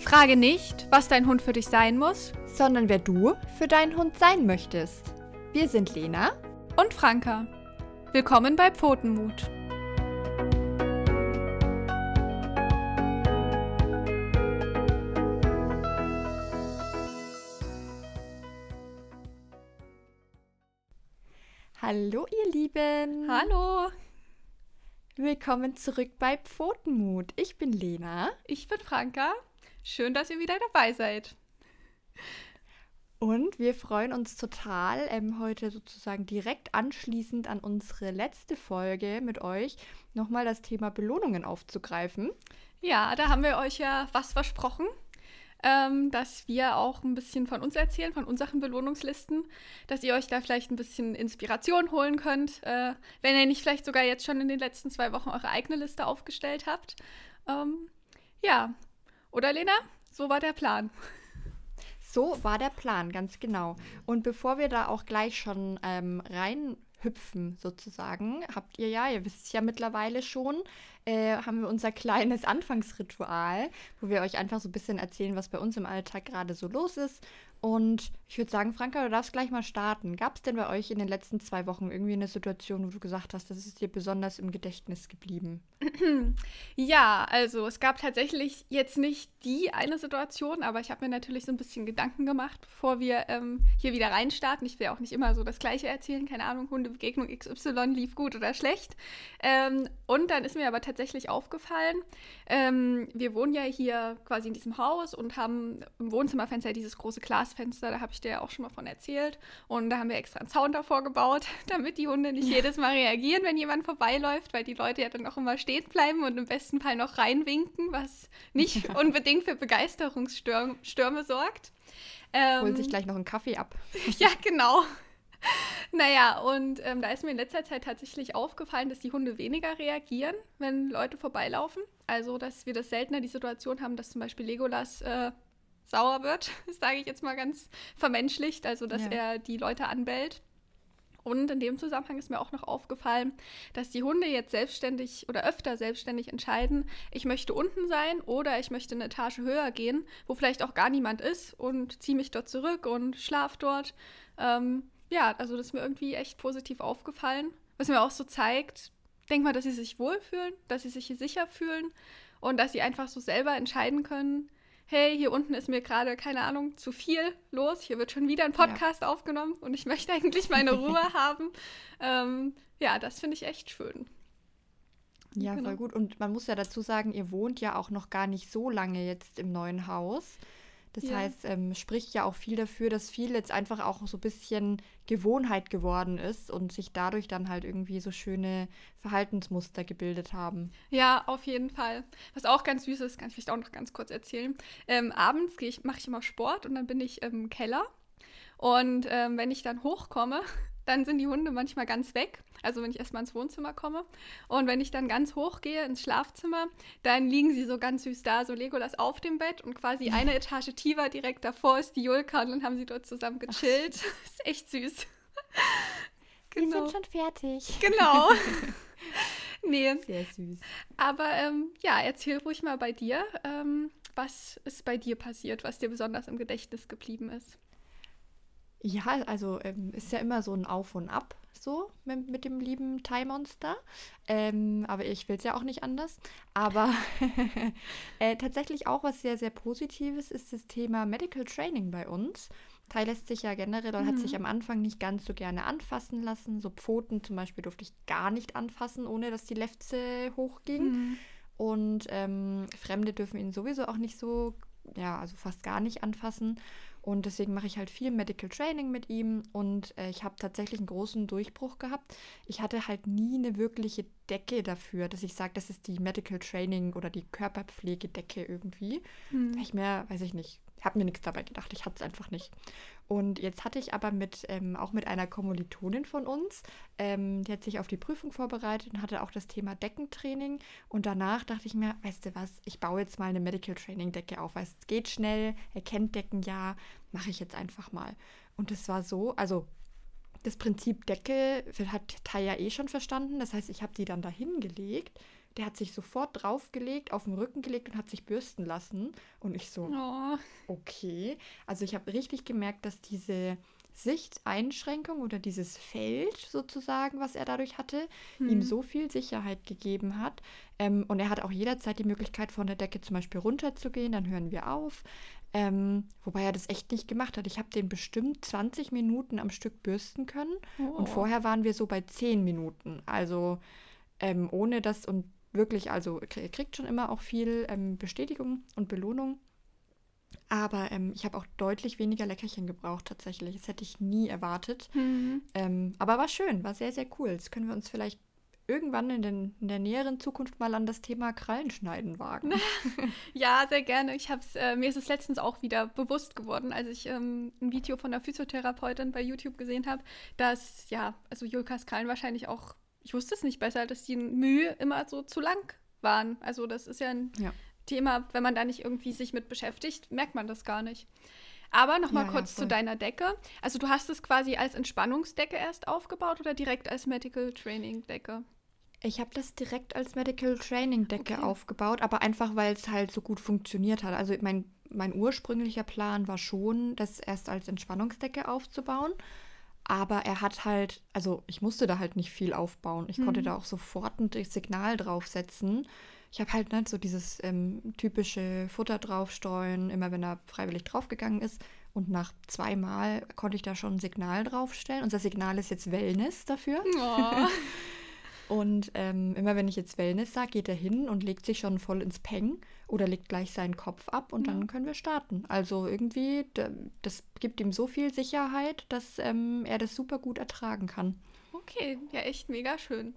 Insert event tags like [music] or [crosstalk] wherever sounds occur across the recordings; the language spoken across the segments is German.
Frage nicht, was dein Hund für dich sein muss, sondern wer du für deinen Hund sein möchtest. Wir sind Lena und Franka. Willkommen bei Pfotenmut. Hallo ihr Lieben. Hallo. Willkommen zurück bei Pfotenmut. Ich bin Lena. Ich bin Franka. Schön, dass ihr wieder dabei seid. Und wir freuen uns total, ähm, heute sozusagen direkt anschließend an unsere letzte Folge mit euch nochmal das Thema Belohnungen aufzugreifen. Ja, da haben wir euch ja was versprochen, ähm, dass wir auch ein bisschen von uns erzählen, von unseren Belohnungslisten, dass ihr euch da vielleicht ein bisschen Inspiration holen könnt, äh, wenn ihr nicht vielleicht sogar jetzt schon in den letzten zwei Wochen eure eigene Liste aufgestellt habt. Ähm, ja, oder Lena? So war der Plan. So war der Plan, ganz genau. Und bevor wir da auch gleich schon ähm, reinhüpfen, sozusagen, habt ihr ja, ihr wisst es ja mittlerweile schon, äh, haben wir unser kleines Anfangsritual, wo wir euch einfach so ein bisschen erzählen, was bei uns im Alltag gerade so los ist und ich würde sagen, Franka, du darfst gleich mal starten. Gab es denn bei euch in den letzten zwei Wochen irgendwie eine Situation, wo du gesagt hast, das ist dir besonders im Gedächtnis geblieben? [clears throat] Ja, also es gab tatsächlich jetzt nicht die eine Situation, aber ich habe mir natürlich so ein bisschen Gedanken gemacht, bevor wir ähm, hier wieder reinstarten. Ich will auch nicht immer so das Gleiche erzählen, keine Ahnung, Hundebegegnung XY lief gut oder schlecht. Ähm, und dann ist mir aber tatsächlich aufgefallen, ähm, wir wohnen ja hier quasi in diesem Haus und haben im Wohnzimmerfenster dieses große Glas Glasfenster, da habe ich dir ja auch schon mal von erzählt. Und da haben wir extra einen Zaun davor gebaut, [laughs] damit die Hunde nicht ja. jedes Mal reagieren, wenn jemand vorbeiläuft, weil die Leute ja dann auch immer stehen bleiben und im besten Fall noch reinwinken, was nicht ja. unbedingt für Begeisterungsstürme sorgt. Ähm, Holt sich gleich noch einen Kaffee ab. [laughs] ja, genau. Naja, und ähm, da ist mir in letzter Zeit tatsächlich aufgefallen, dass die Hunde weniger reagieren, wenn Leute vorbeilaufen. Also, dass wir das seltener die Situation haben, dass zum Beispiel Legolas äh, sauer wird, [laughs] sage ich jetzt mal ganz vermenschlicht, also dass ja. er die Leute anbellt. Und in dem Zusammenhang ist mir auch noch aufgefallen, dass die Hunde jetzt selbstständig oder öfter selbstständig entscheiden, ich möchte unten sein oder ich möchte eine Etage höher gehen, wo vielleicht auch gar niemand ist und ziehe mich dort zurück und schlaf dort. Ähm, ja, also das ist mir irgendwie echt positiv aufgefallen, was mir auch so zeigt, denk mal, dass sie sich wohlfühlen, dass sie sich hier sicher fühlen und dass sie einfach so selber entscheiden können, hey, hier unten ist mir gerade, keine Ahnung, zu viel los, hier wird schon wieder ein Podcast ja. aufgenommen und ich möchte eigentlich meine Ruhe [laughs] haben. Ähm, ja, das finde ich echt schön. Ja, genau. voll gut. Und man muss ja dazu sagen, ihr wohnt ja auch noch gar nicht so lange jetzt im neuen Haus. Das ja. heißt, ähm, spricht ja auch viel dafür, dass viel jetzt einfach auch so ein bisschen Gewohnheit geworden ist und sich dadurch dann halt irgendwie so schöne Verhaltensmuster gebildet haben. Ja, auf jeden Fall. Was auch ganz süß ist, kann ich vielleicht auch noch ganz kurz erzählen. Ähm, abends mache ich immer Sport und dann bin ich im Keller. Und ähm, wenn ich dann hochkomme, dann sind die Hunde manchmal ganz weg. Also wenn ich erstmal ins Wohnzimmer komme. Und wenn ich dann ganz hoch gehe ins Schlafzimmer, dann liegen sie so ganz süß da, so Legolas auf dem Bett und quasi [laughs] eine Etage tiefer direkt davor ist die Julka und dann haben sie dort zusammen gechillt. [laughs] Ist echt süß. genau. Wir sind schon fertig. Genau. [laughs] nee. Sehr süß. Aber ähm, ja, erzähl ruhig mal bei dir. Ähm, was ist bei dir passiert, was dir besonders im Gedächtnis geblieben ist? Ja, also ähm, ist ja immer so ein Auf und Ab so mit, mit dem lieben Thai Monster. Ähm, aber ich will es ja auch nicht anders. Aber [laughs] äh, tatsächlich auch was sehr, sehr Positives ist das Thema Medical Training bei uns. Thai lässt sich ja generell oder mhm. hat sich am Anfang nicht ganz so gerne anfassen lassen. So Pfoten zum Beispiel durfte ich gar nicht anfassen, ohne dass die Lefze hochging. Mhm. Und ähm, Fremde dürfen ihn sowieso auch nicht so, ja, also fast gar nicht anfassen. Und deswegen mache ich halt viel Medical Training mit ihm und äh, ich habe tatsächlich einen großen Durchbruch gehabt. Ich hatte halt nie eine wirkliche Decke dafür, dass ich sage, das ist die Medical Training oder die Körperpflegedecke irgendwie. Hm. Ich mir, weiß ich nicht, habe mir nichts dabei gedacht, ich hatte es einfach nicht. Und jetzt hatte ich aber mit, ähm, auch mit einer Kommilitonin von uns, ähm, die hat sich auf die Prüfung vorbereitet und hatte auch das Thema Deckentraining. Und danach dachte ich mir, weißt du was, ich baue jetzt mal eine Medical Training Decke auf, weil es geht schnell, er kennt Decken ja, mache ich jetzt einfach mal. Und das war so, also das Prinzip Decke hat Taya eh schon verstanden. Das heißt, ich habe die dann dahin gelegt der hat sich sofort draufgelegt, auf den Rücken gelegt und hat sich bürsten lassen. Und ich so, Oh. okay. Also ich habe richtig gemerkt, dass diese Sichteinschränkung oder dieses Feld sozusagen, was er dadurch hatte, ihm Hm. so viel Sicherheit gegeben hat. Ähm, und er hat auch jederzeit die Möglichkeit, von der Decke zum Beispiel runterzugehen, dann hören wir auf. Ähm, wobei er das echt nicht gemacht hat. Ich habe den bestimmt 20 Minuten am Stück bürsten können. Und Oh. vorher waren wir so bei 10 Minuten. Also ähm, ohne das und wirklich, also er kriegt schon immer auch viel ähm, Bestätigung und Belohnung. Aber ähm, ich habe auch deutlich weniger Leckerchen gebraucht tatsächlich. Das hätte ich nie erwartet. Hm. Ähm, aber war schön, war sehr, sehr cool. Das können wir uns vielleicht irgendwann in, den, in der näheren Zukunft mal an das Thema Krallenschneiden wagen. [laughs] Ja, sehr gerne. Ich hab's, äh, mir ist es letztens auch wieder bewusst geworden, als ich ähm, ein Video von einer Physiotherapeutin bei YouTube gesehen habe, dass, ja, also Julkas Krallen wahrscheinlich auch, ich wusste es nicht besser, dass die Mühe immer so zu lang waren. Also das ist ja ein Ja. Thema, wenn man da nicht irgendwie sich mit beschäftigt, merkt man das gar nicht. Aber nochmal Ja, ja, kurz zu voll. deiner Decke. Also du hast es quasi als Entspannungsdecke erst aufgebaut oder direkt als Medical Training Decke? Ich habe das direkt als Medical Training Decke Okay. aufgebaut, aber einfach, weil es halt so gut funktioniert hat. Also mein, mein ursprünglicher Plan war schon, das erst als Entspannungsdecke aufzubauen. Aber er hat halt, also ich musste da halt nicht viel aufbauen. Ich konnte Mhm. da auch sofort ein Signal draufsetzen. Ich habe halt nicht so dieses ähm, typische Futter draufstreuen, immer wenn er freiwillig draufgegangen ist. Und nach zweimal konnte ich da schon ein Signal draufstellen. Unser Signal ist jetzt Wellness dafür. Oh. [laughs] Und ähm, immer wenn ich jetzt Wellness sage, geht er hin und legt sich schon voll ins Peng oder legt gleich seinen Kopf ab und Ja. dann können wir starten. Also irgendwie, da- das gibt ihm so viel Sicherheit, dass ähm, er das super gut ertragen kann. Okay, ja, echt mega schön.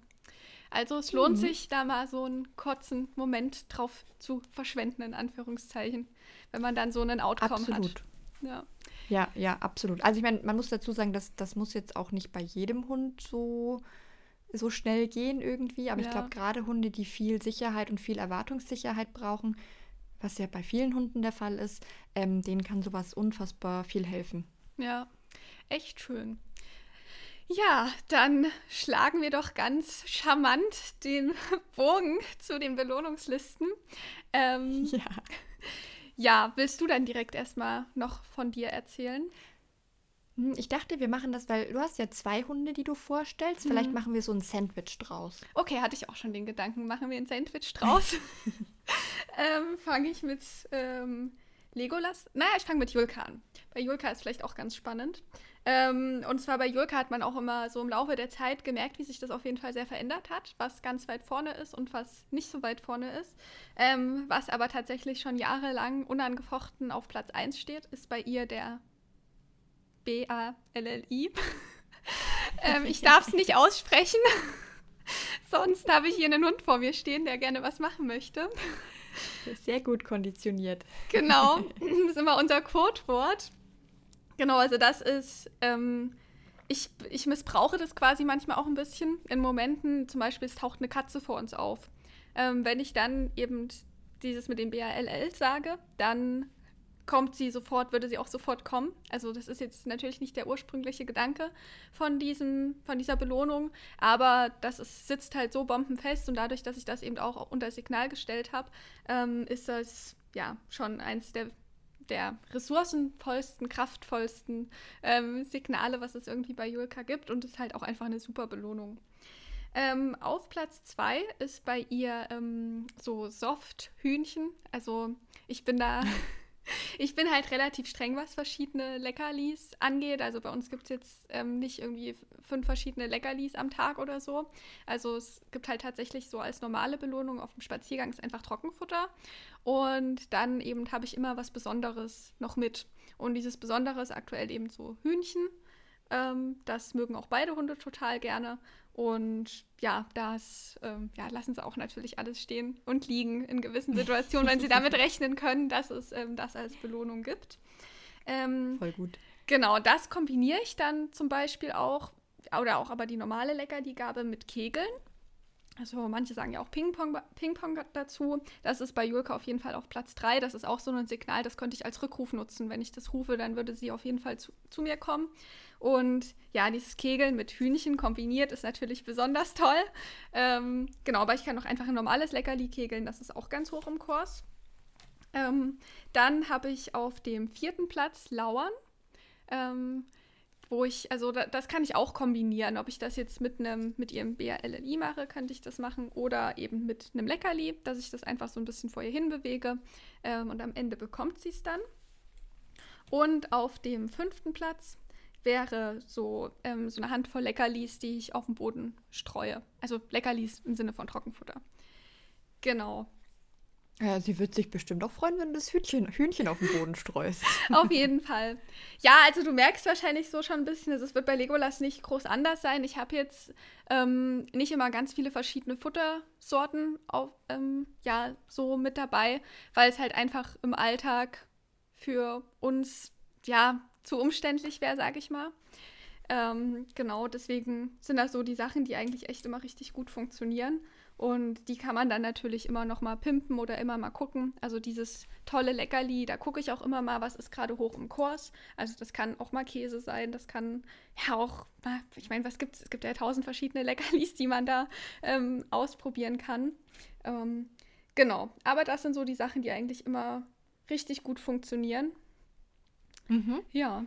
Also es lohnt Mhm. sich, da mal so einen kurzen Moment drauf zu verschwenden, in Anführungszeichen, wenn man dann so einen Outcome Absolut. hat. Ja. Ja, ja, absolut. Also ich meine, man muss dazu sagen, dass das muss jetzt auch nicht bei jedem Hund so, so schnell gehen irgendwie. Aber ich Ja. glaube, gerade Hunde, die viel Sicherheit und viel Erwartungssicherheit brauchen, was ja bei vielen Hunden der Fall ist, ähm, denen kann sowas unfassbar viel helfen. Ja, echt schön. Ja, dann schlagen wir doch ganz charmant den [laughs] Bogen zu den Belohnungslisten. Ähm, [laughs] Ja. ja, willst du dann direkt erstmal noch von dir erzählen? Hm, Ich dachte, wir machen das, weil du hast ja zwei Hunde, die du vorstellst. Vielleicht Mhm. machen wir so ein Sandwich draus. Okay, hatte ich auch schon den Gedanken, machen wir ein Sandwich draus. [laughs] ähm, fange ich mit ähm, Legolas? Naja, ich fange mit Julka an. Bei Julka ist vielleicht auch ganz spannend. Ähm, und zwar bei Julka hat man auch immer so im Laufe der Zeit gemerkt, wie sich das auf jeden Fall sehr verändert hat, was ganz weit vorne ist und was nicht so weit vorne ist. Ähm, was aber tatsächlich schon jahrelang unangefochten auf Platz 1 steht, ist bei ihr der B-A-L-L-I. [laughs] ähm, ich darf es nicht aussprechen. [laughs] Sonst habe ich hier einen Hund vor mir stehen, der gerne was machen möchte. Sehr gut konditioniert. Genau, [laughs] das ist immer unser Codewort. Genau, also das ist, ähm, ich, ich missbrauche das quasi manchmal auch ein bisschen in Momenten, zum Beispiel es taucht eine Katze vor uns auf. Ähm, wenn ich dann eben dieses mit dem BALL sage, dann kommt sie sofort, würde sie auch sofort kommen. Also das ist jetzt natürlich nicht der ursprüngliche Gedanke von, diesem, von dieser Belohnung, aber das ist, sitzt halt so bombenfest und dadurch, dass ich das eben auch unter Signal gestellt habe, ähm, ist das ja schon eins der, der ressourcenvollsten, kraftvollsten ähm, Signale, was es irgendwie bei Julka gibt und ist halt auch einfach eine super Belohnung. Ähm, auf Platz zwei ist bei ihr ähm, so Soft-Hühnchen. Also ich bin da, [laughs] ich bin halt relativ streng, was verschiedene Leckerlis angeht. Also bei uns gibt es jetzt ähm, nicht irgendwie fünf verschiedene Leckerlis am Tag oder so. Also es gibt halt tatsächlich so als normale Belohnung auf dem Spaziergang ist einfach Trockenfutter. Und dann eben habe ich immer was Besonderes noch mit. Und dieses Besondere ist aktuell eben so Hühnchen. Ähm, das mögen auch beide Hunde total gerne. Und ja, das ähm, ja, lassen sie auch natürlich alles stehen und liegen in gewissen Situationen, wenn sie [laughs] damit rechnen können, dass es ähm, das als Belohnung gibt. Ähm, Voll gut. genau, das kombiniere ich dann zum Beispiel auch, oder auch aber die normale Leckerligabe mit Kegeln. Also manche sagen ja auch Ping-Pong Ping dazu. Das ist bei Julka auf jeden Fall auf Platz 3. Das ist auch so ein Signal, das könnte ich als Rückruf nutzen. Wenn ich das rufe, dann würde sie auf jeden Fall zu, zu mir kommen. Und ja, dieses Kegeln mit Hühnchen kombiniert ist natürlich besonders toll. Ähm, genau, aber ich kann auch einfach ein normales Leckerli kegeln. Das ist auch ganz hoch im Kurs. Ähm, dann habe ich auf dem vierten Platz Lauern. Ähm, wo ich, also da, das kann ich auch kombinieren. Ob ich das jetzt mit einem, mit ihrem BRLLI mache, könnte ich das machen. Oder eben mit einem Leckerli, dass ich das einfach so ein bisschen vor ihr hinbewege. Ähm, und am Ende bekommt sie es dann. Und auf dem fünften Platz wäre so, ähm, so eine Handvoll Leckerlis, die ich auf dem Boden streue. Also Leckerlis im Sinne von Trockenfutter. Genau. Ja, sie wird sich bestimmt auch freuen, wenn du das Hühnchen, Hühnchen auf den Boden streust. [laughs] auf jeden Fall. Ja, also du merkst wahrscheinlich so schon ein bisschen, es wird bei Legolas nicht groß anders sein. Ich habe jetzt ähm, nicht immer ganz viele verschiedene Futtersorten auf, ähm, ja, so mit dabei, weil es halt einfach im Alltag für uns, ja, zu umständlich wäre, sage ich mal. Ähm, genau, deswegen sind das so die Sachen, die eigentlich echt immer richtig gut funktionieren. Und die kann man dann natürlich immer noch mal pimpen oder immer mal gucken. Also dieses tolle Leckerli, da gucke ich auch immer mal, was ist gerade hoch im Kurs. Also das kann auch mal Käse sein, das kann ja auch, ich meine, was gibt es? Es gibt ja tausend verschiedene [laughs] Leckerlis, die man da ähm, ausprobieren kann. Ähm, genau, aber das sind so die Sachen, die eigentlich immer richtig gut funktionieren. Mhm. Ja.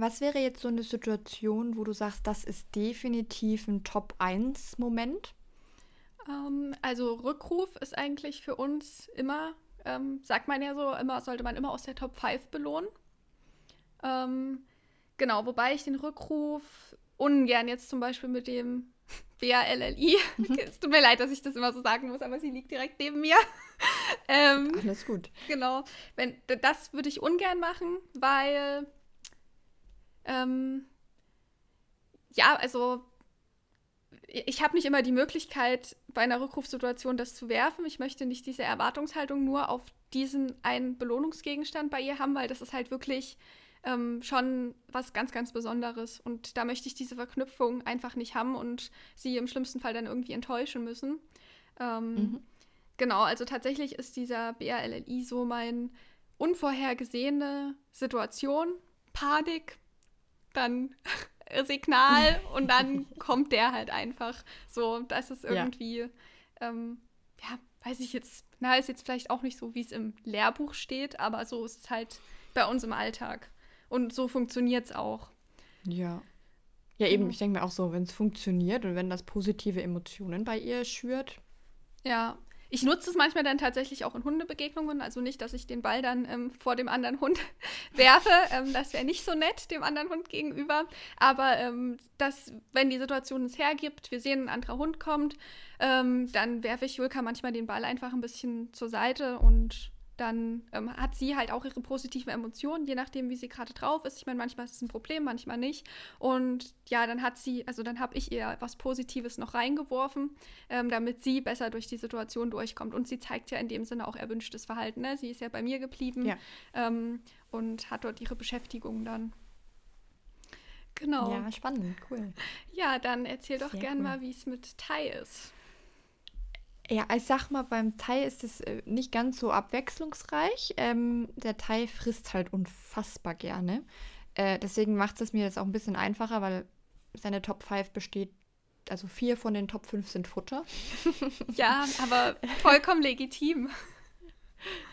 Was wäre jetzt so eine Situation, wo du sagst, das ist definitiv ein Top-1-Moment? Ähm, also Rückruf ist eigentlich für uns immer, ähm, sagt man ja so, immer sollte man immer aus der Top 5 belohnen. Ähm, genau, wobei ich den Rückruf ungern jetzt zum Beispiel mit dem [laughs] BALLI, mhm. [laughs] es tut mir leid, dass ich das immer so sagen muss, aber sie liegt direkt neben mir. [laughs] ähm, Alles gut. Genau, wenn, das würde ich ungern machen, weil ähm, ja, also ich habe nicht immer die Möglichkeit, bei einer Rückrufsituation das zu werfen. Ich möchte nicht diese Erwartungshaltung nur auf diesen einen Belohnungsgegenstand bei ihr haben, weil das ist halt wirklich ähm, schon was ganz, ganz Besonderes. Und da möchte ich diese Verknüpfung einfach nicht haben und sie im schlimmsten Fall dann irgendwie enttäuschen müssen. Ähm, mhm. Genau, also tatsächlich ist dieser BRLLI so mein unvorhergesehene Situation, Panik, dann [laughs] Signal und dann kommt der halt einfach. So, das ist irgendwie, ja, ähm, ja weiß ich jetzt, na, ist jetzt vielleicht auch nicht so, wie es im Lehrbuch steht, aber so ist es halt bei uns im Alltag. Und so funktioniert es auch. Ja. Ja, eben, ich denke mir auch so, wenn es funktioniert und wenn das positive Emotionen bei ihr schürt. Ja, ich nutze es manchmal dann tatsächlich auch in Hundebegegnungen, also nicht, dass ich den Ball dann ähm, vor dem anderen Hund [laughs] werfe. Ähm, das wäre nicht so nett dem anderen Hund gegenüber. Aber ähm, dass, wenn die Situation es hergibt, wir sehen, ein anderer Hund kommt, ähm, dann werfe ich Julka manchmal den Ball einfach ein bisschen zur Seite und dann ähm, hat sie halt auch ihre positiven Emotionen, je nachdem, wie sie gerade drauf ist. Ich meine, manchmal ist es ein Problem, manchmal nicht. Und ja, dann hat sie, also dann habe ich ihr was Positives noch reingeworfen, ähm, damit sie besser durch die Situation durchkommt. Und sie zeigt ja in dem Sinne auch erwünschtes Verhalten. Ne? Sie ist ja bei mir geblieben ja. ähm, und hat dort ihre Beschäftigung dann. Genau. Ja, spannend, cool. Ja, dann erzähl doch Sehr gern cool. mal, wie es mit Tai ist. Ja, ich sag mal, beim Thai ist es äh, nicht ganz so abwechslungsreich. Ähm, der Thai frisst halt unfassbar gerne. Äh, deswegen macht es mir jetzt auch ein bisschen einfacher, weil seine Top 5 besteht, also vier von den Top 5 sind Futter. [laughs] ja, aber vollkommen legitim.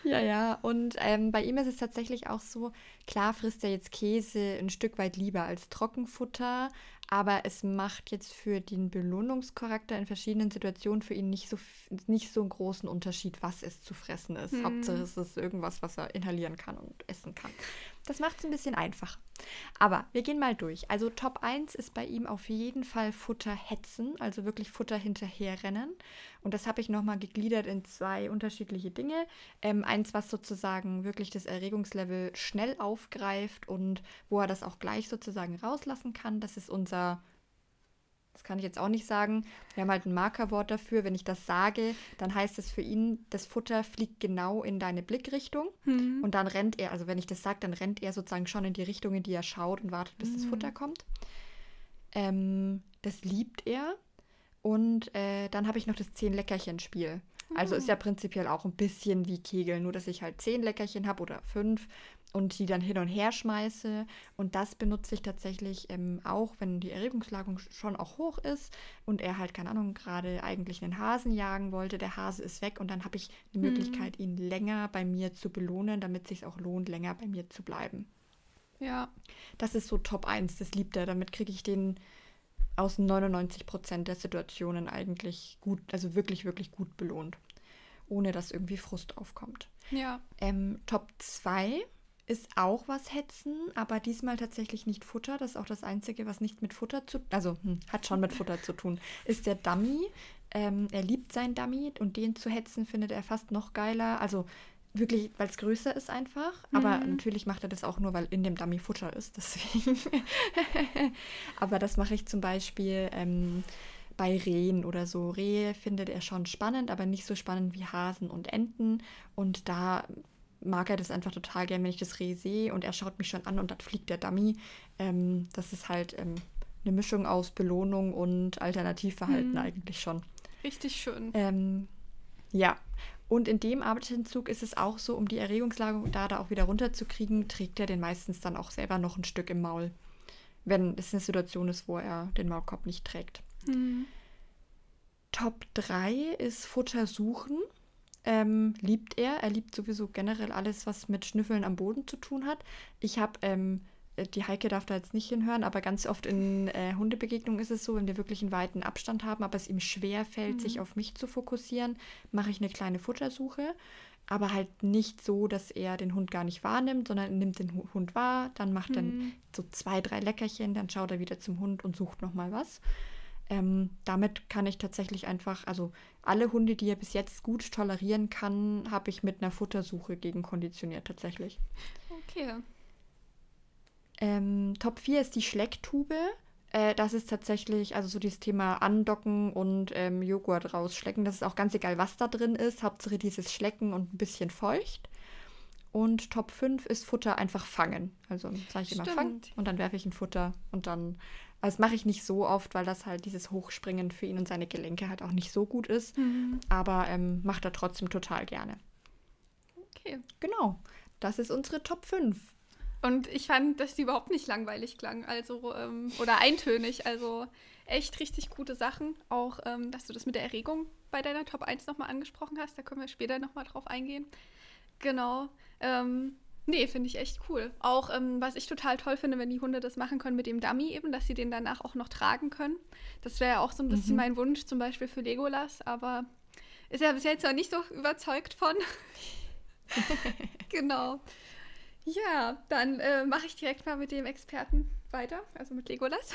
Ja, ja. Und ähm, bei ihm ist es tatsächlich auch so, klar frisst er jetzt Käse ein Stück weit lieber als Trockenfutter, aber es macht jetzt für den Belohnungscharakter in verschiedenen Situationen für ihn nicht so, nicht so einen großen Unterschied, was es zu fressen ist. Hm. Hauptsache es ist irgendwas, was er inhalieren kann und essen kann. Das macht es ein bisschen einfacher. Aber wir gehen mal durch. Also Top 1 ist bei ihm auf jeden Fall Futter hetzen, also wirklich Futter hinterherrennen. Und das habe ich nochmal gegliedert in zwei unterschiedliche Dinge. Ähm, eins, was sozusagen wirklich das Erregungslevel schnell aufgreift und wo er das auch gleich sozusagen rauslassen kann. Das ist unser das kann ich jetzt auch nicht sagen. Wir haben halt ein Markerwort dafür. Wenn ich das sage, dann heißt es für ihn, das Futter fliegt genau in deine Blickrichtung. Mhm. Und dann rennt er, also wenn ich das sage, dann rennt er sozusagen schon in die Richtung, in die er schaut und wartet, bis mhm. das Futter kommt. Ähm, das liebt er. Und äh, dann habe ich noch das 10-Leckerchen-Spiel. Also ist ja prinzipiell auch ein bisschen wie Kegeln, nur dass ich halt 10 Leckerchen habe oder 5 und die dann hin und her schmeiße. Und das benutze ich tatsächlich ähm, auch, wenn die Erregungslage schon auch hoch ist und er halt, keine Ahnung, gerade eigentlich einen Hasen jagen wollte. Der Hase ist weg und dann habe ich die. Möglichkeit, ihn länger bei mir zu belohnen, damit es sich auch lohnt, länger bei mir zu bleiben. Ja, Das ist so Top 1, das liebt er. Damit kriege ich den aus 99 Prozent der Situationen eigentlich gut, also wirklich, wirklich gut belohnt. Ohne dass irgendwie Frust aufkommt. ja. Ähm, Top 2 ist auch was Hetzen, aber diesmal tatsächlich nicht Futter. Das ist auch das Einzige, was nicht mit Futter zu also hm, hat schon mit Futter zu tun. Ist der Dummy. Ähm, er liebt seinen Dummy und den zu hetzen findet er fast noch geiler. Also wirklich, weil es größer ist einfach. Aber Mhm. natürlich macht er das auch nur, weil in dem Dummy Futter ist. Deswegen. [laughs] aber das mache ich zum Beispiel. Ähm, bei Rehen oder so. Rehe findet er schon spannend, aber nicht so spannend wie Hasen und Enten. Und da mag er das einfach total gern, wenn ich das Reh sehe und er schaut mich schon an und dann fliegt der Dummy. Ähm, das ist halt ähm, eine Mischung aus Belohnung und Alternativverhalten Mhm. eigentlich schon. Richtig schön. Ähm, ja. Und in dem Arbeitsentzug ist es auch so, um die Erregungslage da, da auch wieder runterzukriegen, trägt er den meistens dann auch selber noch ein Stück im Maul. Wenn es eine Situation ist, wo er den Maulkorb nicht trägt. Hm. Top 3 ist Futter suchen. Ähm, liebt er. Er liebt sowieso generell alles, was mit Schnüffeln am Boden zu tun hat. Ich habe, ähm, äh, die Heike darf da jetzt nicht hinhören, aber ganz oft in äh, Hundebegegnungen ist es so, wenn wir wirklich einen weiten Abstand haben, aber es ihm schwer fällt, sich auf mich zu fokussieren, mache ich eine kleine Futtersuche. Aber halt nicht so, dass er den Hund gar nicht wahrnimmt, sondern er nimmt den Hu- Hund wahr, dann macht er Mhm. so zwei, drei Leckerchen, dann schaut er wieder zum Hund und sucht nochmal was. Ähm, damit kann ich tatsächlich einfach, also alle Hunde, die er bis jetzt gut tolerieren kann, habe ich mit einer Futtersuche gegen konditioniert tatsächlich. Okay. Ähm, Top 4 ist die Schlecktube. Äh, das ist tatsächlich, also so dieses Thema Andocken und ähm, Joghurt rausschlecken. Das ist auch ganz egal, was da drin ist. Hauptsache dieses Schlecken und ein bisschen feucht. Und Top 5 ist Futter einfach fangen. Also sage ich immer fangen und dann werfe ich ein Futter und dann. Also das mache ich nicht so oft, weil das halt dieses Hochspringen für ihn und seine Gelenke halt auch nicht so gut ist. Mhm. Aber ähm, macht er trotzdem total gerne. Okay. Genau. Das ist unsere Top 5. Und ich fand, dass die überhaupt nicht langweilig klang, also ähm, oder eintönig. Also echt richtig gute Sachen. Auch, ähm, dass du das mit der Erregung bei deiner Top 1 nochmal angesprochen hast. Da können wir später nochmal drauf eingehen. Genau. Ähm, nee, finde ich echt cool. Auch, ähm, was ich total toll finde, wenn die Hunde das machen können mit dem Dummy eben, dass sie den danach auch noch tragen können. Das wäre ja auch so ein bisschen Mhm. mein Wunsch, zum Beispiel für Legolas, aber ist er bis jetzt noch nicht so überzeugt von. [laughs] genau. Ja, dann äh, mache ich direkt mal mit dem Experten weiter, also mit Legolas.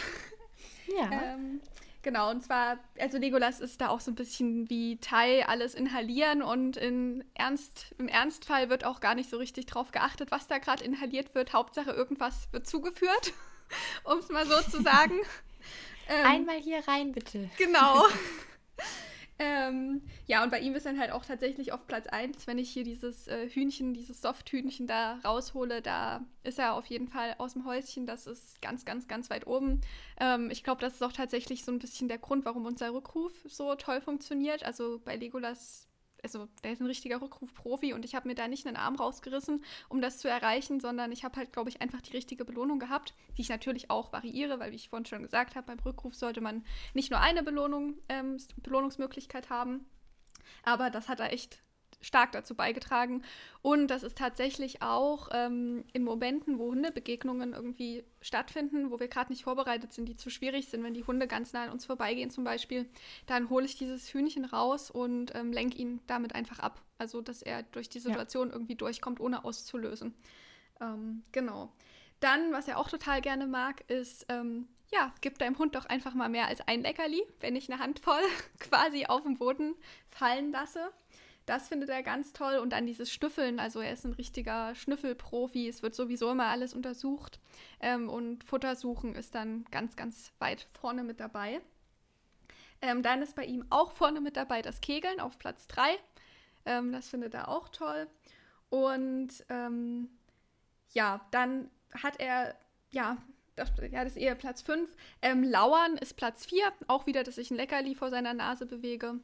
Ja. Ähm, genau, und zwar, also Legolas ist da auch so ein bisschen wie Tai, alles inhalieren und in Ernst, im Ernstfall wird auch gar nicht so richtig drauf geachtet, was da gerade inhaliert wird. Hauptsache irgendwas wird zugeführt, [laughs] um es mal so zu sagen. [laughs] Ähm, Einmal hier rein, bitte. Genau. [laughs] ähm, ja, und bei ihm ist dann halt auch tatsächlich auf Platz 1, wenn ich hier dieses äh, Hühnchen, dieses Soft-Hühnchen da raushole, da ist er auf jeden Fall aus dem Häuschen. Das ist ganz, ganz, ganz weit oben. Ähm, ich glaube, das ist auch tatsächlich so ein bisschen der Grund, warum unser Rückruf so toll funktioniert. Also bei Legolas, also der ist ein richtiger Rückruf-Profi und ich habe mir da nicht einen Arm rausgerissen, um das zu erreichen, sondern ich habe halt, glaube ich, einfach die richtige Belohnung gehabt, die ich natürlich auch variiere, weil, wie ich vorhin schon gesagt habe, beim Rückruf sollte man nicht nur eine Belohnung, ähm, Belohnungsmöglichkeit haben, aber das hat er echt stark dazu beigetragen. Und das ist tatsächlich auch ähm, in Momenten, wo Hundebegegnungen irgendwie stattfinden, wo wir gerade nicht vorbereitet sind, die zu schwierig sind, wenn die Hunde ganz nah an uns vorbeigehen zum Beispiel, dann hole ich dieses Hühnchen raus und ähm, lenke ihn damit einfach ab. Also, dass er durch die Situation irgendwie durchkommt, ohne auszulösen. Ähm, genau. Dann, was er auch total gerne mag, ist, ähm, ja, gib deinem Hund doch einfach mal mehr als ein Leckerli, wenn ich eine Handvoll [laughs] quasi auf den Boden fallen lasse. Das findet er ganz toll. Und dann dieses Schnüffeln. Also er ist ein richtiger Schnüffelprofi. Es wird sowieso immer alles untersucht. Ähm, und Futtersuchen ist dann ganz, ganz weit vorne mit dabei. Ähm, dann ist bei ihm auch vorne mit dabei das Kegeln auf Platz 3. Ähm, das findet er auch toll. Und ähm, ja, dann hat er ja das, ja, das ist eher Platz 5. Ähm, Lauern ist Platz 4, auch wieder, dass ich ein Leckerli vor seiner Nase bewege.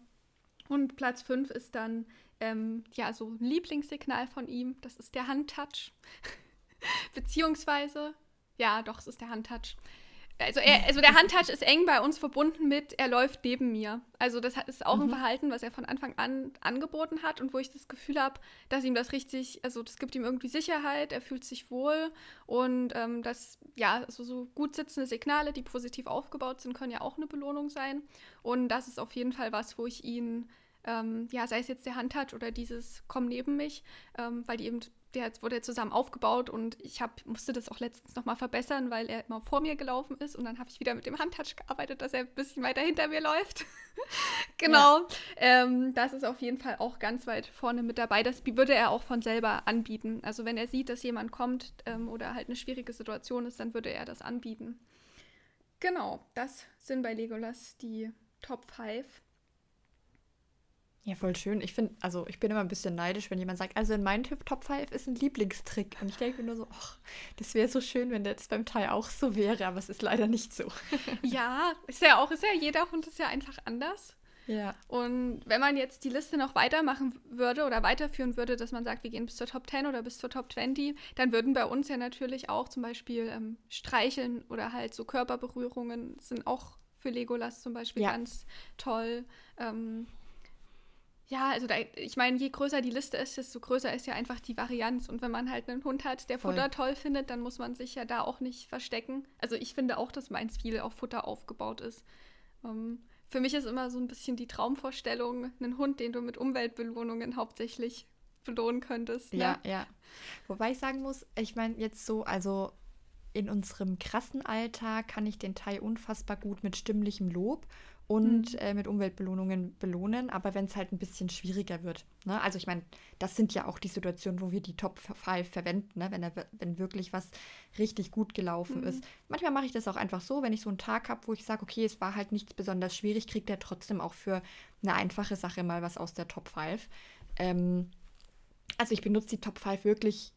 Und Platz 5 ist dann, ähm, ja, so ein Lieblingssignal von ihm, das ist der Handtouch. [laughs] Beziehungsweise, ja, doch, es ist der Handtouch also, er, also der Handtouch ist eng bei uns verbunden mit, er läuft neben mir. Also das ist auch mhm. ein Verhalten, was er von Anfang an angeboten hat und wo ich das Gefühl habe, dass ihm das richtig, also das gibt ihm irgendwie Sicherheit, er fühlt sich wohl und ähm, das, ja, also so gut sitzende Signale, die positiv aufgebaut sind, können ja auch eine Belohnung sein. Und das ist auf jeden Fall was, wo ich ihn ähm, ja, sei es jetzt der Handtouch oder dieses Komm neben mich, ähm, weil die eben der wurde zusammen aufgebaut und ich hab, musste das auch letztens nochmal verbessern, weil er immer vor mir gelaufen ist und dann habe ich wieder mit dem Handtouch gearbeitet, dass er ein bisschen weiter hinter mir läuft. [laughs] genau. Ja. Ähm, das ist auf jeden Fall auch ganz weit vorne mit dabei. Das würde er auch von selber anbieten. Also wenn er sieht, dass jemand kommt ähm, oder halt eine schwierige Situation ist, dann würde er das anbieten. Genau, das sind bei Legolas die Top 5. Ja, voll schön. Ich finde, also ich bin immer ein bisschen neidisch, wenn jemand sagt, also in meinem Typ Top 5 ist ein Lieblingstrick. Und ich denke mir nur so, ach, das wäre so schön, wenn das beim Teil auch so wäre, aber es ist leider nicht so. [laughs] ja, ist ja auch, ist ja jeder Hund ist ja einfach anders. Ja. Und wenn man jetzt die Liste noch weitermachen würde oder weiterführen würde, dass man sagt, wir gehen bis zur Top 10 oder bis zur Top 20, dann würden bei uns ja natürlich auch zum Beispiel ähm, Streicheln oder halt so Körperberührungen sind auch für Legolas zum Beispiel ja. ganz toll. Ähm, ja, also da, ich meine, je größer die Liste ist, desto größer ist ja einfach die Varianz. Und wenn man halt einen Hund hat, der Voll. Futter toll findet, dann muss man sich ja da auch nicht verstecken. Also ich finde auch, dass meins viel auf Futter aufgebaut ist. Ähm, für mich ist immer so ein bisschen die Traumvorstellung, einen Hund, den du mit Umweltbelohnungen hauptsächlich belohnen könntest. Ne? Ja, ja. Wobei ich sagen muss, ich meine jetzt so, also in unserem krassen Alltag kann ich den Thai unfassbar gut mit stimmlichem Lob und mhm. äh, mit Umweltbelohnungen belohnen, aber wenn es halt ein bisschen schwieriger wird. Ne? Also ich meine, das sind ja auch die Situationen, wo wir die Top 5 verwenden, ne? wenn, er, wenn wirklich was richtig gut gelaufen mhm. ist. Manchmal mache ich das auch einfach so, wenn ich so einen Tag habe, wo ich sage, okay, es war halt nichts besonders schwierig, kriegt er trotzdem auch für eine einfache Sache mal was aus der Top 5. Ähm, also ich benutze die Top 5 wirklich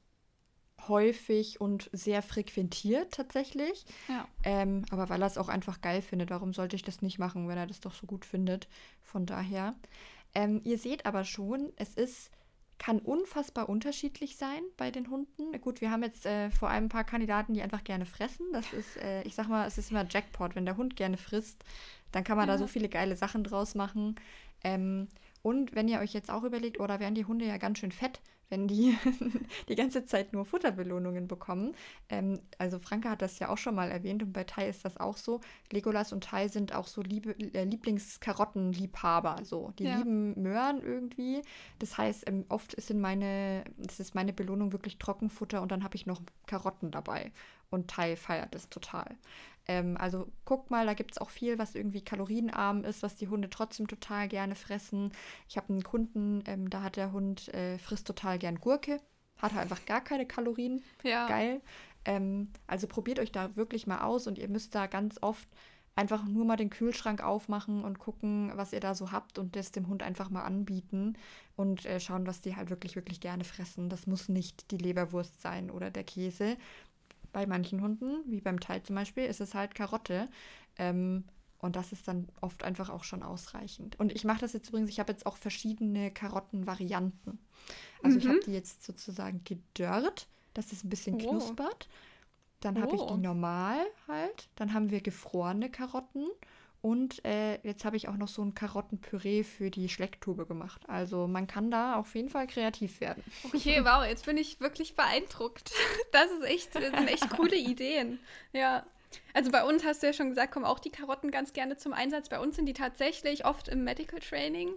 häufig und sehr frequentiert tatsächlich. Ja. Ähm, aber weil er es auch einfach geil findet, warum sollte ich das nicht machen, wenn er das doch so gut findet? Von daher. Ähm, ihr seht aber schon, es ist kann unfassbar unterschiedlich sein bei den Hunden. Gut, wir haben jetzt äh, vor allem ein paar Kandidaten, die einfach gerne fressen. Das [laughs] ist, äh, ich sag mal, es ist immer Jackpot. Wenn der Hund gerne frisst, dann kann man ja. da so viele geile Sachen draus machen. Ähm, und wenn ihr euch jetzt auch überlegt, oder oh, werden die Hunde ja ganz schön fett, wenn die [laughs] die ganze Zeit nur Futterbelohnungen bekommen. Ähm, also Franke hat das ja auch schon mal erwähnt und bei Tai ist das auch so. Legolas und Tai sind auch so Liebe, äh, Lieblingskarottenliebhaber. So. Die ja. lieben Möhren irgendwie. Das heißt, ähm, oft ist in meine, das ist meine Belohnung wirklich Trockenfutter und dann habe ich noch Karotten dabei. Und Tai feiert es total. Ähm, also guck mal, da gibt es auch viel, was irgendwie kalorienarm ist, was die Hunde trotzdem total gerne fressen. Ich habe einen Kunden, ähm, da hat der Hund, äh, frisst total gern Gurke, hat halt einfach gar keine Kalorien. Ja. Geil. Ähm, also probiert euch da wirklich mal aus und ihr müsst da ganz oft einfach nur mal den Kühlschrank aufmachen und gucken, was ihr da so habt und das dem Hund einfach mal anbieten und äh, schauen, was die halt wirklich, wirklich gerne fressen. Das muss nicht die Leberwurst sein oder der Käse. Bei manchen Hunden, wie beim Teil zum Beispiel, ist es halt Karotte. Ähm, und das ist dann oft einfach auch schon ausreichend. Und ich mache das jetzt übrigens, ich habe jetzt auch verschiedene Karottenvarianten. Also mhm. ich habe die jetzt sozusagen gedörrt, dass es ein bisschen oh. knuspert. Dann oh. habe ich die oh. normal halt. Dann haben wir gefrorene Karotten und äh, jetzt habe ich auch noch so ein Karottenpüree für die Schlecktube gemacht. Also man kann da auf jeden Fall kreativ werden. Okay, wow, jetzt bin ich wirklich beeindruckt. [laughs] Das ist echt, das sind echt coole Ideen. Ja. Also bei uns hast du ja schon gesagt, kommen auch die Karotten ganz gerne zum Einsatz. Bei uns sind die tatsächlich oft im Medical Training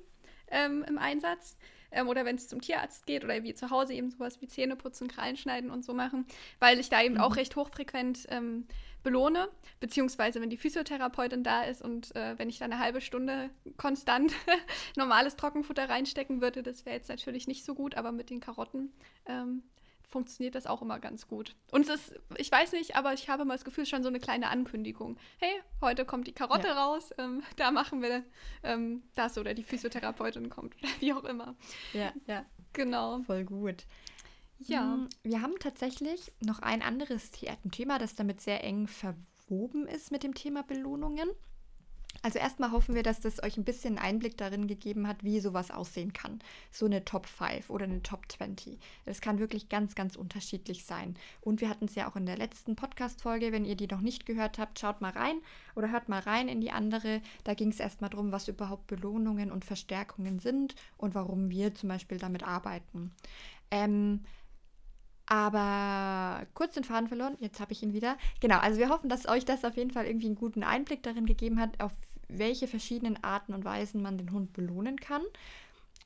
ähm, im Einsatz. Ähm, oder wenn es zum Tierarzt geht oder wie zu Hause eben sowas wie Zähne putzen, Krallen schneiden und so machen, weil ich da eben mhm. auch recht hochfrequent ähm, belohne, beziehungsweise wenn die Physiotherapeutin da ist und äh, wenn ich da eine halbe Stunde konstant [laughs] normales Trockenfutter reinstecken würde, das wäre jetzt natürlich nicht so gut, aber mit den Karotten ähm, funktioniert das auch immer ganz gut. Und es ist, ich weiß nicht, aber ich habe mal das Gefühl, schon so eine kleine Ankündigung. Hey, heute kommt die Karotte ja. raus, ähm, [laughs] da machen wir ähm, das oder die Physiotherapeutin kommt oder [laughs] wie auch immer. Ja, ja. Genau. Voll gut. Ja. Mm, Wir haben tatsächlich noch ein anderes Thema, das damit sehr eng verwoben ist mit dem Thema Belohnungen. Also erstmal hoffen wir, dass das euch ein bisschen Einblick darin gegeben hat, wie sowas aussehen kann. So eine Top 5 oder eine Top 20. Das kann wirklich ganz, ganz unterschiedlich sein. Und wir hatten es ja auch in der letzten Podcast-Folge, wenn ihr die noch nicht gehört habt, schaut mal rein oder hört mal rein in die andere. Da ging es erstmal darum, was überhaupt Belohnungen und Verstärkungen sind und warum wir zum Beispiel damit arbeiten. Ähm, aber kurz den Faden verloren, jetzt habe ich ihn wieder. Genau, also wir hoffen, dass euch das auf jeden Fall irgendwie einen guten Einblick darin gegeben hat, auf welche verschiedenen Arten und Weisen man den Hund belohnen kann.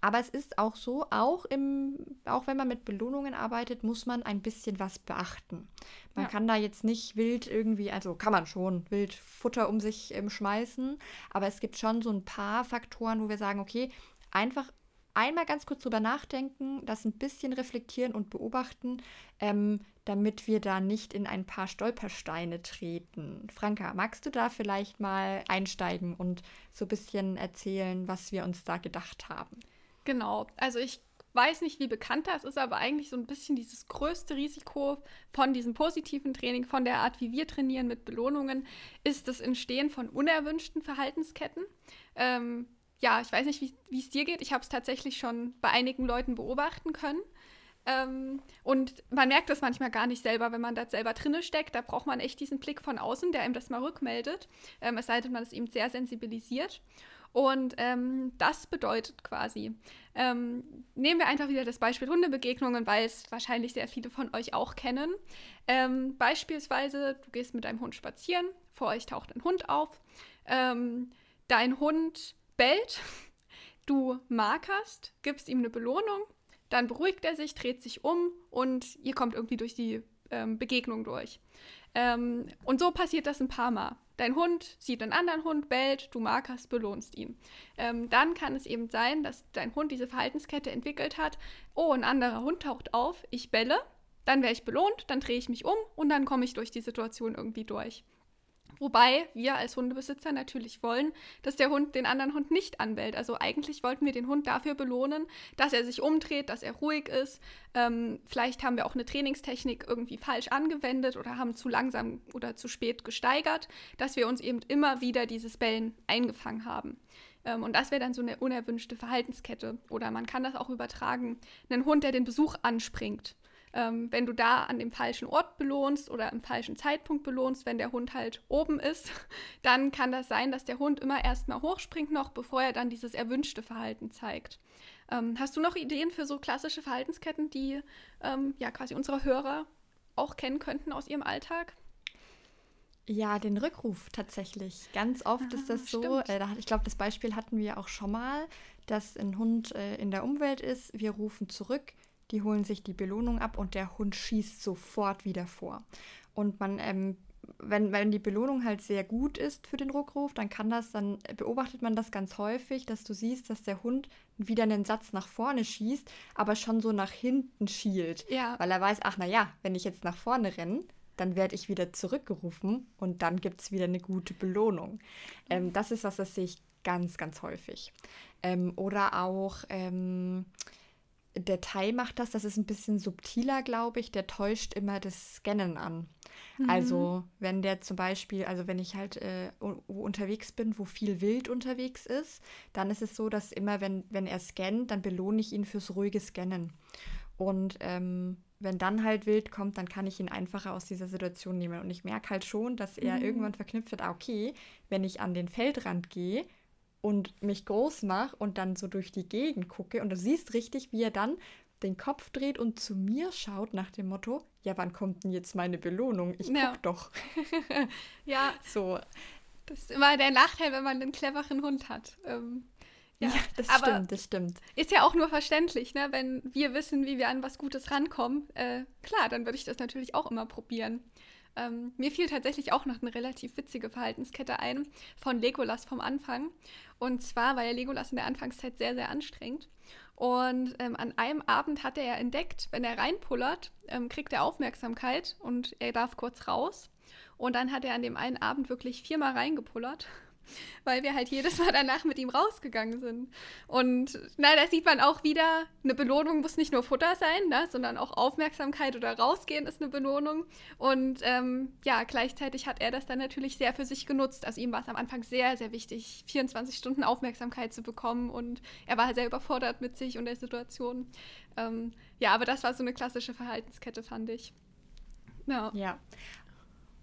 Aber es ist auch so, auch, im, auch wenn man mit Belohnungen arbeitet, muss man ein bisschen was beachten. Man Ja. kann da jetzt nicht wild irgendwie, also kann man schon wild Futter um sich ähm, schmeißen, aber es gibt schon so ein paar Faktoren, wo wir sagen, okay, einfach einmal ganz kurz drüber nachdenken, das ein bisschen reflektieren und beobachten, ähm, damit wir da nicht in ein paar Stolpersteine treten. Franka, magst du da vielleicht mal einsteigen und so ein bisschen erzählen, was wir uns da gedacht haben? Genau. Also ich weiß nicht, wie bekannt das ist, aber eigentlich so ein bisschen dieses größte Risiko von diesem positiven Training, von der Art, wie wir trainieren mit Belohnungen, ist das Entstehen von unerwünschten Verhaltensketten. Ähm, ja, ich weiß nicht, wie es dir geht. Ich habe es tatsächlich schon bei einigen Leuten beobachten können. Ähm, und man merkt das manchmal gar nicht selber, wenn man da selber drinne steckt. Da braucht man echt diesen Blick von außen, der einem das mal rückmeldet. Ähm, es sei denn, man ist eben sehr sensibilisiert. Und ähm, das bedeutet quasi, ähm, nehmen wir einfach wieder das Beispiel Hundebegegnungen, weil es wahrscheinlich sehr viele von euch auch kennen. Ähm, beispielsweise, du gehst mit deinem Hund spazieren, vor euch taucht ein Hund auf, ähm, dein Hund bellt, du markerst, gibst ihm eine Belohnung, dann beruhigt er sich, dreht sich um und ihr kommt irgendwie durch die ähm, Begegnung durch. Ähm, und so passiert das ein paar Mal. Dein Hund sieht einen anderen Hund, bellt, du markerst, belohnst ihn. Ähm, dann kann es eben sein, dass dein Hund diese Verhaltenskette entwickelt hat. Oh, ein anderer Hund taucht auf, ich belle, dann werde ich belohnt, dann drehe ich mich um und dann komme ich durch die Situation irgendwie durch. Wobei wir als Hundebesitzer natürlich wollen, dass der Hund den anderen Hund nicht anbellt. Also eigentlich wollten wir den Hund dafür belohnen, dass er sich umdreht, dass er ruhig ist. Ähm, vielleicht haben wir auch eine Trainingstechnik irgendwie falsch angewendet oder haben zu langsam oder zu spät gesteigert, dass wir uns eben immer wieder dieses Bellen eingefangen haben. Ähm, und das wäre dann so eine unerwünschte Verhaltenskette. Oder man kann das auch übertragen. Einen Hund, der den Besuch anspringt. Ähm, wenn du da an dem falschen Ort belohnst oder im falschen Zeitpunkt belohnst, wenn der Hund halt oben ist, [laughs] dann kann das sein, dass der Hund immer erstmal hochspringt noch, bevor er dann dieses erwünschte Verhalten zeigt. Ähm, hast du noch Ideen für so klassische Verhaltensketten, die ähm, ja quasi unsere Hörer auch kennen könnten aus ihrem Alltag? Ja, den Rückruf tatsächlich. Ganz oft Ah, ist das so. stimmt. Äh, ich glaube, das Beispiel hatten wir auch schon mal, dass ein Hund äh, in der Umwelt ist. Wir rufen zurück, die holen sich die Belohnung ab und der Hund schießt sofort wieder vor. Und man, ähm, wenn, wenn die Belohnung halt sehr gut ist für den Rückruf, dann kann das, dann beobachtet man das ganz häufig, dass du siehst, dass der Hund wieder einen Satz nach vorne schießt, aber schon so nach hinten schielt. Ja. Weil er weiß, ach na ja, wenn ich jetzt nach vorne renne, dann werde ich wieder zurückgerufen und dann gibt es wieder eine gute Belohnung. Ähm, das ist was, das sehe ich ganz, ganz häufig. Ähm, oder auch ähm, der Thai macht das, das ist ein bisschen subtiler, glaube ich, der täuscht immer das Scannen an. Also wenn der zum Beispiel, also wenn ich halt äh, unterwegs bin, wo viel Wild unterwegs ist, dann ist es so, dass immer, wenn, wenn er scannt, dann belohne ich ihn fürs ruhige Scannen. Und ähm, wenn dann halt Wild kommt, dann kann ich ihn einfacher aus dieser Situation nehmen. Und ich merke halt schon, dass er Mhm. irgendwann verknüpft hat, ah, okay, wenn ich an den Feldrand gehe und mich groß mache und dann so durch die Gegend gucke und du siehst richtig, wie er dann den Kopf dreht und zu mir schaut nach dem Motto, ja, wann kommt denn jetzt meine Belohnung? Ich Ja. guck doch. [laughs] Ja, So, das ist immer der Nachteil, wenn man einen cleveren Hund hat. Ähm, ja, ja, das aber stimmt, das stimmt. Ist ja auch nur verständlich, ne? Wenn wir wissen, wie wir an was Gutes rankommen, äh, klar, dann würde ich das natürlich auch immer probieren. Ähm, mir fiel tatsächlich auch noch eine relativ witzige Verhaltenskette ein von Legolas vom Anfang. Und zwar war ja Legolas in der Anfangszeit sehr, sehr anstrengend. Und ähm, an einem Abend hat er ja entdeckt, wenn er reinpullert, ähm, kriegt er Aufmerksamkeit und er darf kurz raus. Und dann hat er an dem einen Abend wirklich viermal reingepullert. Weil wir halt jedes Mal danach mit ihm rausgegangen sind. Und na, da sieht man auch wieder, eine Belohnung muss nicht nur Futter sein, ne, sondern auch Aufmerksamkeit oder rausgehen ist eine Belohnung. Und ähm, ja, gleichzeitig hat er das dann natürlich sehr für sich genutzt. Also ihm war es am Anfang sehr, sehr wichtig, 24 Stunden Aufmerksamkeit zu bekommen und er war sehr überfordert mit sich und der Situation. Ähm, ja, aber das war so eine klassische Verhaltenskette, fand ich. Ja. ja.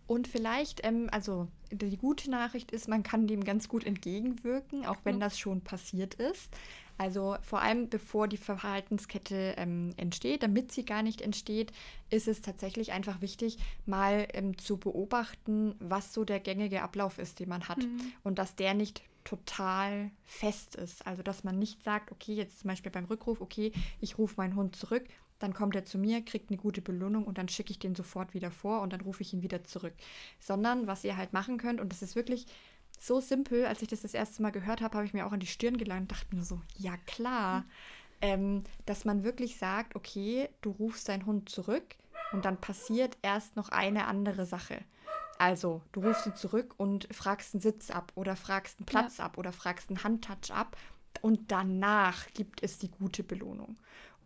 Und vielleicht, ähm, also die gute Nachricht ist, man kann dem ganz gut entgegenwirken, auch wenn das schon passiert ist. Also vor allem bevor die Verhaltenskette ähm, entsteht, damit sie gar nicht entsteht, ist es tatsächlich einfach wichtig, mal ähm, zu beobachten, was so der gängige Ablauf ist, den man hat. Mhm. Und dass der nicht total fest ist. Also dass man nicht sagt, okay, jetzt zum Beispiel beim Rückruf, okay, ich rufe meinen Hund zurück, dann kommt er zu mir, kriegt eine gute Belohnung und dann schicke ich den sofort wieder vor und dann rufe ich ihn wieder zurück. Sondern was ihr halt machen könnt, und das ist wirklich so simpel, als ich das das erste Mal gehört habe, habe ich mir auch an die Stirn gelangt und dachte mir so, ja klar, mhm. ähm, dass man wirklich sagt, okay, du rufst deinen Hund zurück und dann passiert erst noch eine andere Sache. Also, du rufst ihn zurück und fragst einen Sitz ab oder fragst einen Platz ja. ab oder fragst einen Handtouch ab und danach gibt es die gute Belohnung.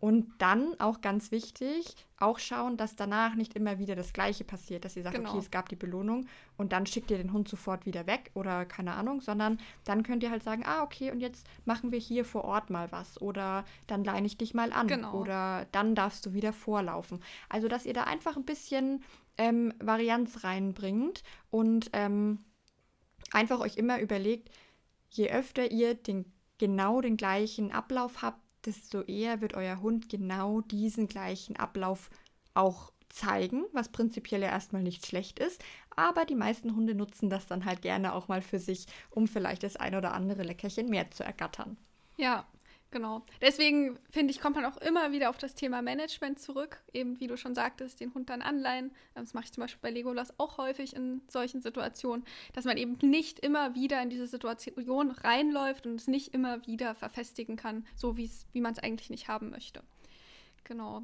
Und dann auch ganz wichtig, auch schauen, dass danach nicht immer wieder das Gleiche passiert, dass ihr sagt, genau. okay, es gab die Belohnung und dann schickt ihr den Hund sofort wieder weg oder keine Ahnung, sondern dann könnt ihr halt sagen, ah, okay, und jetzt machen wir hier vor Ort mal was oder dann leine ich dich mal an genau. oder dann darfst du wieder vorlaufen. Also, dass ihr da einfach ein bisschen ähm, Varianz reinbringt und ähm, einfach euch immer überlegt, je öfter ihr den genau den gleichen Ablauf habt, desto eher wird euer Hund genau diesen gleichen Ablauf auch zeigen, was prinzipiell ja erstmal nicht schlecht ist. Aber die meisten Hunde nutzen das dann halt gerne auch mal für sich, um vielleicht das ein oder andere Leckerchen mehr zu ergattern. Ja, Genau. Deswegen finde ich, kommt man auch immer wieder auf das Thema Management zurück. Eben, wie du schon sagtest, den Hund dann anleihen. Das mache ich zum Beispiel bei Legolas auch häufig in solchen Situationen, dass man eben nicht immer wieder in diese Situation reinläuft und es nicht immer wieder verfestigen kann, so wie man es eigentlich nicht haben möchte. Genau.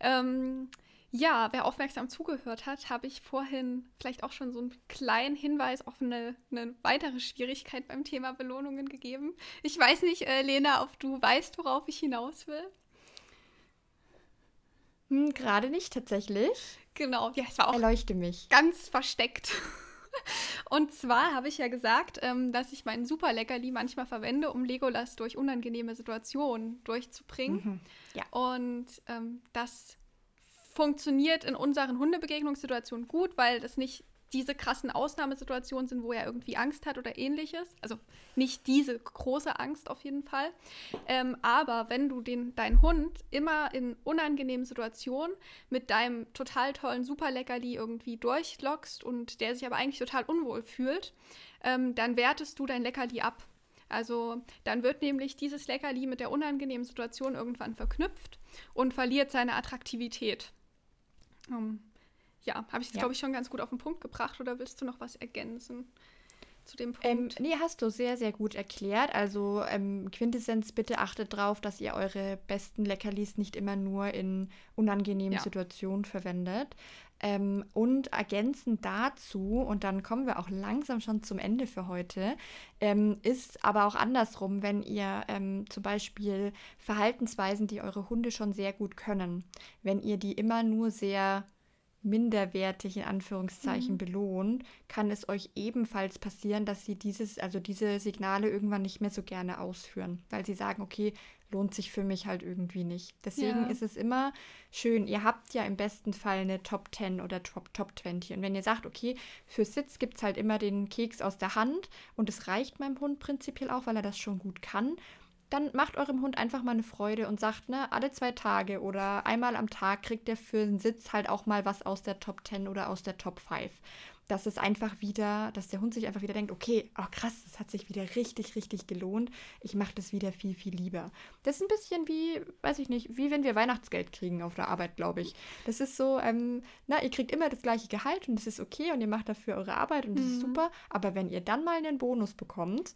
Ähm, ja, wer aufmerksam zugehört hat, habe ich vorhin vielleicht auch schon so einen kleinen Hinweis auf eine, eine weitere Schwierigkeit beim Thema Belohnungen gegeben. Ich weiß nicht, äh, Lena, ob du weißt, worauf ich hinaus will. Hm, Gerade nicht tatsächlich. Genau, ja, es war auch Erleuchte mich. ganz versteckt. [laughs] Und zwar habe ich ja gesagt, ähm, dass ich meinen Super Leckerli manchmal verwende, um Legolas durch unangenehme Situationen durchzubringen. Mhm. Ja. Und ähm, das funktioniert in unseren Hundebegegnungssituationen gut, weil das nicht diese krassen Ausnahmesituationen sind, wo er irgendwie Angst hat oder ähnliches. Also nicht diese große Angst auf jeden Fall. Ähm, aber wenn du den, deinen Hund immer in unangenehmen Situationen mit deinem total tollen Superleckerli irgendwie durchlockst und der sich aber eigentlich total unwohl fühlt, ähm, dann wertest du dein Leckerli ab. Also dann wird nämlich dieses Leckerli mit der unangenehmen Situation irgendwann verknüpft und verliert seine Attraktivität. Um, ähm, ja, habe ich es, ja. glaube ich, schon ganz gut auf den Punkt gebracht oder willst du noch was ergänzen? Zu dem ähm, Punkt. Ähm, nee, hast du sehr, sehr gut erklärt. Also ähm, Quintessenz, bitte achtet darauf, dass ihr eure besten Leckerlis nicht immer nur in unangenehmen ja. Situationen verwendet. Ähm, und ergänzend dazu, und dann kommen wir auch langsam schon zum Ende für heute, ähm, ist aber auch andersrum, wenn ihr ähm, zum Beispiel Verhaltensweisen, die eure Hunde schon sehr gut können, wenn ihr die immer nur sehr minderwertig in Anführungszeichen mhm. belohnt, kann es euch ebenfalls passieren, dass sie dieses, also diese Signale irgendwann nicht mehr so gerne ausführen, weil sie sagen, okay, lohnt sich für mich halt irgendwie nicht. Deswegen ja. ist es immer schön, ihr habt ja im besten Fall eine Top 10 oder Top, Top 20. Und wenn ihr sagt, okay, für Sitz gibt es halt immer den Keks aus der Hand und es reicht meinem Hund prinzipiell auch, weil er das schon gut kann, dann macht eurem Hund einfach mal eine Freude und sagt, ne, alle zwei Tage oder einmal am Tag kriegt er für einen Sitz halt auch mal was aus der Top 10 oder aus der Top 5 dass es einfach wieder, dass der Hund sich einfach wieder denkt, okay, oh krass, das hat sich wieder richtig, richtig gelohnt. Ich mache das wieder viel, viel lieber. Das ist ein bisschen wie, weiß ich nicht, wie wenn wir Weihnachtsgeld kriegen auf der Arbeit, glaube ich. Das ist so, ähm, na, ihr kriegt immer das gleiche Gehalt und das ist okay und ihr macht dafür eure Arbeit und das mhm. ist super. Aber wenn ihr dann mal einen Bonus bekommt,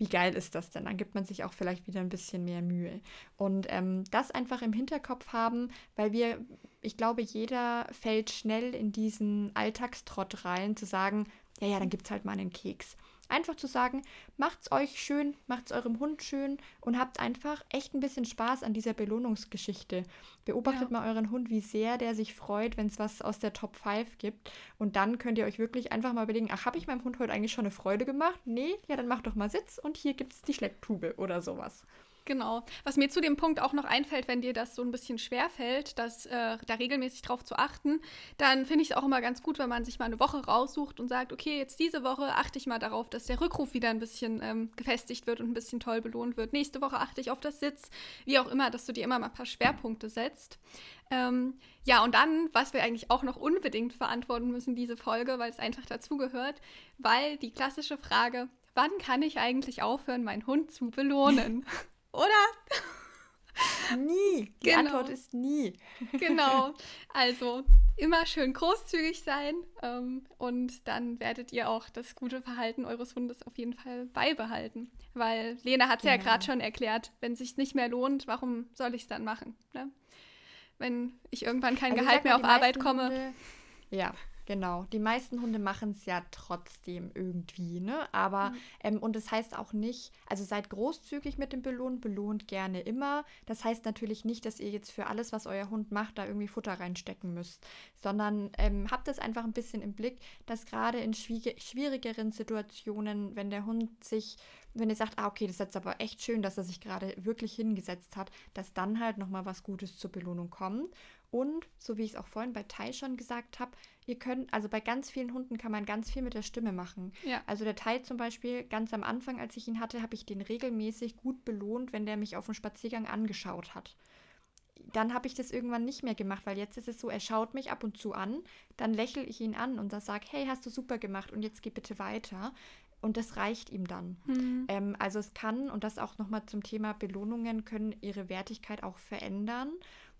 wie geil ist das denn? Dann gibt man sich auch vielleicht wieder ein bisschen mehr Mühe. Und ähm, das einfach im Hinterkopf haben, weil wir, ich glaube, jeder fällt schnell in diesen Alltagstrott rein, zu sagen, ja, ja, dann gibt es halt mal einen Keks. Einfach zu sagen, macht's euch schön, macht's eurem Hund schön und habt einfach echt ein bisschen Spaß an dieser Belohnungsgeschichte. Beobachtet ja. mal euren Hund, wie sehr der sich freut, wenn es was aus der Top 5 gibt. Und dann könnt ihr euch wirklich einfach mal überlegen, ach, habe ich meinem Hund heute eigentlich schon eine Freude gemacht? Nee, ja, dann mach doch mal Sitz und hier gibt es die Schlepptube oder sowas. Genau. Was mir zu dem Punkt auch noch einfällt, wenn dir das so ein bisschen schwer fällt, dass, äh, da regelmäßig drauf zu achten, dann finde ich es auch immer ganz gut, wenn man sich mal eine Woche raussucht und sagt, okay, jetzt diese Woche achte ich mal darauf, dass der Rückruf wieder ein bisschen ähm, gefestigt wird und ein bisschen toll belohnt wird. Nächste Woche achte ich auf das Sitz, wie auch immer, dass du dir immer mal ein paar Schwerpunkte setzt. Ähm, ja, und dann, was wir eigentlich auch noch unbedingt verantworten müssen, diese Folge, weil es einfach dazugehört, weil die klassische Frage, wann kann ich eigentlich aufhören, meinen Hund zu belohnen? [laughs] Oder? Nie. Die genau. Antwort ist nie. genau. [laughs] Also immer schön großzügig sein ähm, und dann werdet ihr auch das gute Verhalten eures Hundes auf jeden Fall beibehalten. Weil Lena hat es genau. ja gerade schon erklärt, wenn es sich nicht mehr lohnt, warum soll ich es dann machen? Ne? Wenn ich irgendwann kein also Gehalt mehr auf Arbeit komme. Hunde, ja, Genau, die meisten Hunde machen es ja trotzdem irgendwie, ne? Aber, mhm. ähm, und das heißt auch nicht, also seid großzügig mit dem Belohnen, belohnt gerne immer. Das heißt natürlich nicht, dass ihr jetzt für alles, was euer Hund macht, da irgendwie Futter reinstecken müsst, sondern ähm, habt es einfach ein bisschen im Blick, dass gerade in schwierigeren Situationen, wenn der Hund sich wenn ihr sagt, ah, okay, das ist jetzt aber echt schön, dass er sich gerade wirklich hingesetzt hat, dass dann halt nochmal was Gutes zur Belohnung kommt. Und, so wie ich es auch vorhin bei Tai schon gesagt habe, ihr könnt, also bei ganz vielen Hunden kann man ganz viel mit der Stimme machen. Ja. Also der Tai zum Beispiel, ganz am Anfang, als ich ihn hatte, habe ich den regelmäßig gut belohnt, wenn der mich auf dem Spaziergang angeschaut hat. Dann habe ich das irgendwann nicht mehr gemacht, weil jetzt ist es so, er schaut mich ab und zu an, dann lächle ich ihn an und sage, hey, hast du super gemacht und jetzt geh bitte weiter. Und das reicht ihm dann. Mhm. Ähm, also es kann, und das auch nochmal zum Thema Belohnungen, können ihre Wertigkeit auch verändern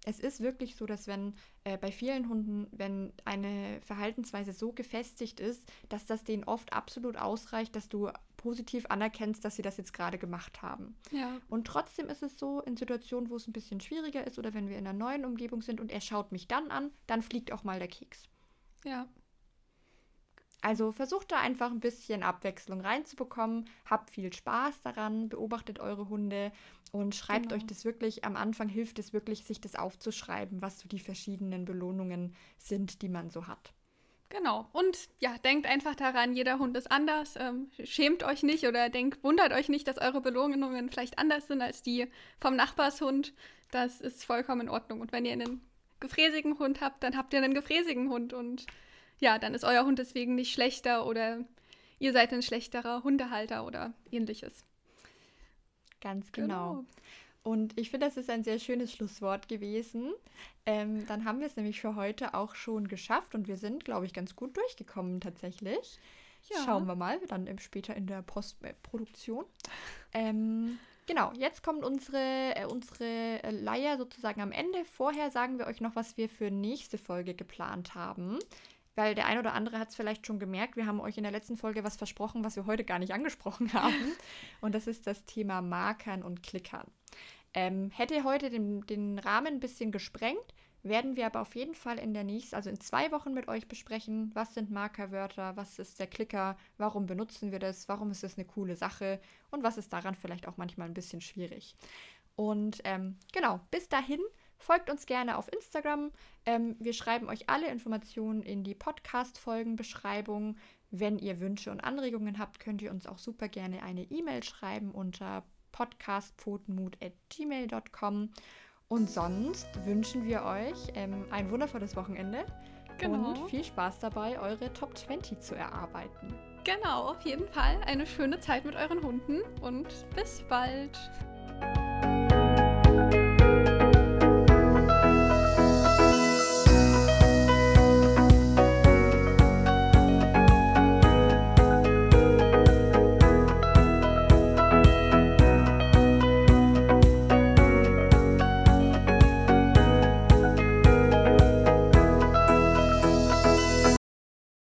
es ist wirklich so, dass wenn äh, bei vielen Hunden, wenn eine Verhaltensweise so gefestigt ist, dass das denen oft absolut ausreicht, dass du positiv anerkennst, dass sie das jetzt gerade gemacht haben. Ja. Und trotzdem ist es so, in Situationen, wo es ein bisschen schwieriger ist oder wenn wir in einer neuen Umgebung sind und er schaut mich dann an, dann fliegt auch mal der Keks. Ja. Also versucht da einfach ein bisschen Abwechslung reinzubekommen, habt viel Spaß daran, beobachtet eure Hunde und schreibt genau. euch das wirklich, am Anfang hilft es wirklich, sich das aufzuschreiben, was so die verschiedenen Belohnungen sind, die man so hat. Genau. Und ja, denkt einfach daran, jeder Hund ist anders. Ähm, schämt euch nicht oder denkt, wundert euch nicht, dass eure Belohnungen vielleicht anders sind als die vom Nachbarshund. Das ist vollkommen in Ordnung. Und wenn ihr einen gefräßigen Hund habt, dann habt ihr einen gefräßigen Hund. Und ja, dann ist euer Hund deswegen nicht schlechter oder ihr seid ein schlechterer Hundehalter oder ähnliches. Ganz genau. genau. Und ich finde, das ist ein sehr schönes Schlusswort gewesen. Ähm, dann haben wir es nämlich für heute auch schon geschafft und wir sind, glaube ich, ganz gut durchgekommen tatsächlich. Ja. Schauen wir mal, dann später in der Postproduktion. Ähm, genau, jetzt kommt unsere, äh, unsere Leier sozusagen am Ende. Vorher sagen wir euch noch, was wir für nächste Folge geplant haben weil der ein oder andere hat es vielleicht schon gemerkt, wir haben euch in der letzten Folge was versprochen, was wir heute gar nicht [laughs] angesprochen haben. Und das ist das Thema Markern und Klickern. Ähm, hätte heute den, den Rahmen ein bisschen gesprengt, werden wir aber auf jeden Fall in der nächsten, also in zwei Wochen mit euch besprechen, was sind Markerwörter, was ist der Klicker, warum benutzen wir das, warum ist das eine coole Sache und was ist daran vielleicht auch manchmal ein bisschen schwierig. Und ähm, genau, bis dahin Folgt uns gerne auf Instagram. Ähm, wir schreiben euch alle Informationen in die Podcast-Folgenbeschreibung. Wenn ihr Wünsche und Anregungen habt, könnt ihr uns auch super gerne eine E-Mail schreiben unter podcastpfotenmut.gmail.com. Und sonst wünschen wir euch ähm, ein wundervolles Wochenende genau. und viel Spaß dabei, eure Top 20 zu erarbeiten. Genau, auf jeden Fall eine schöne Zeit mit euren Hunden und bis bald.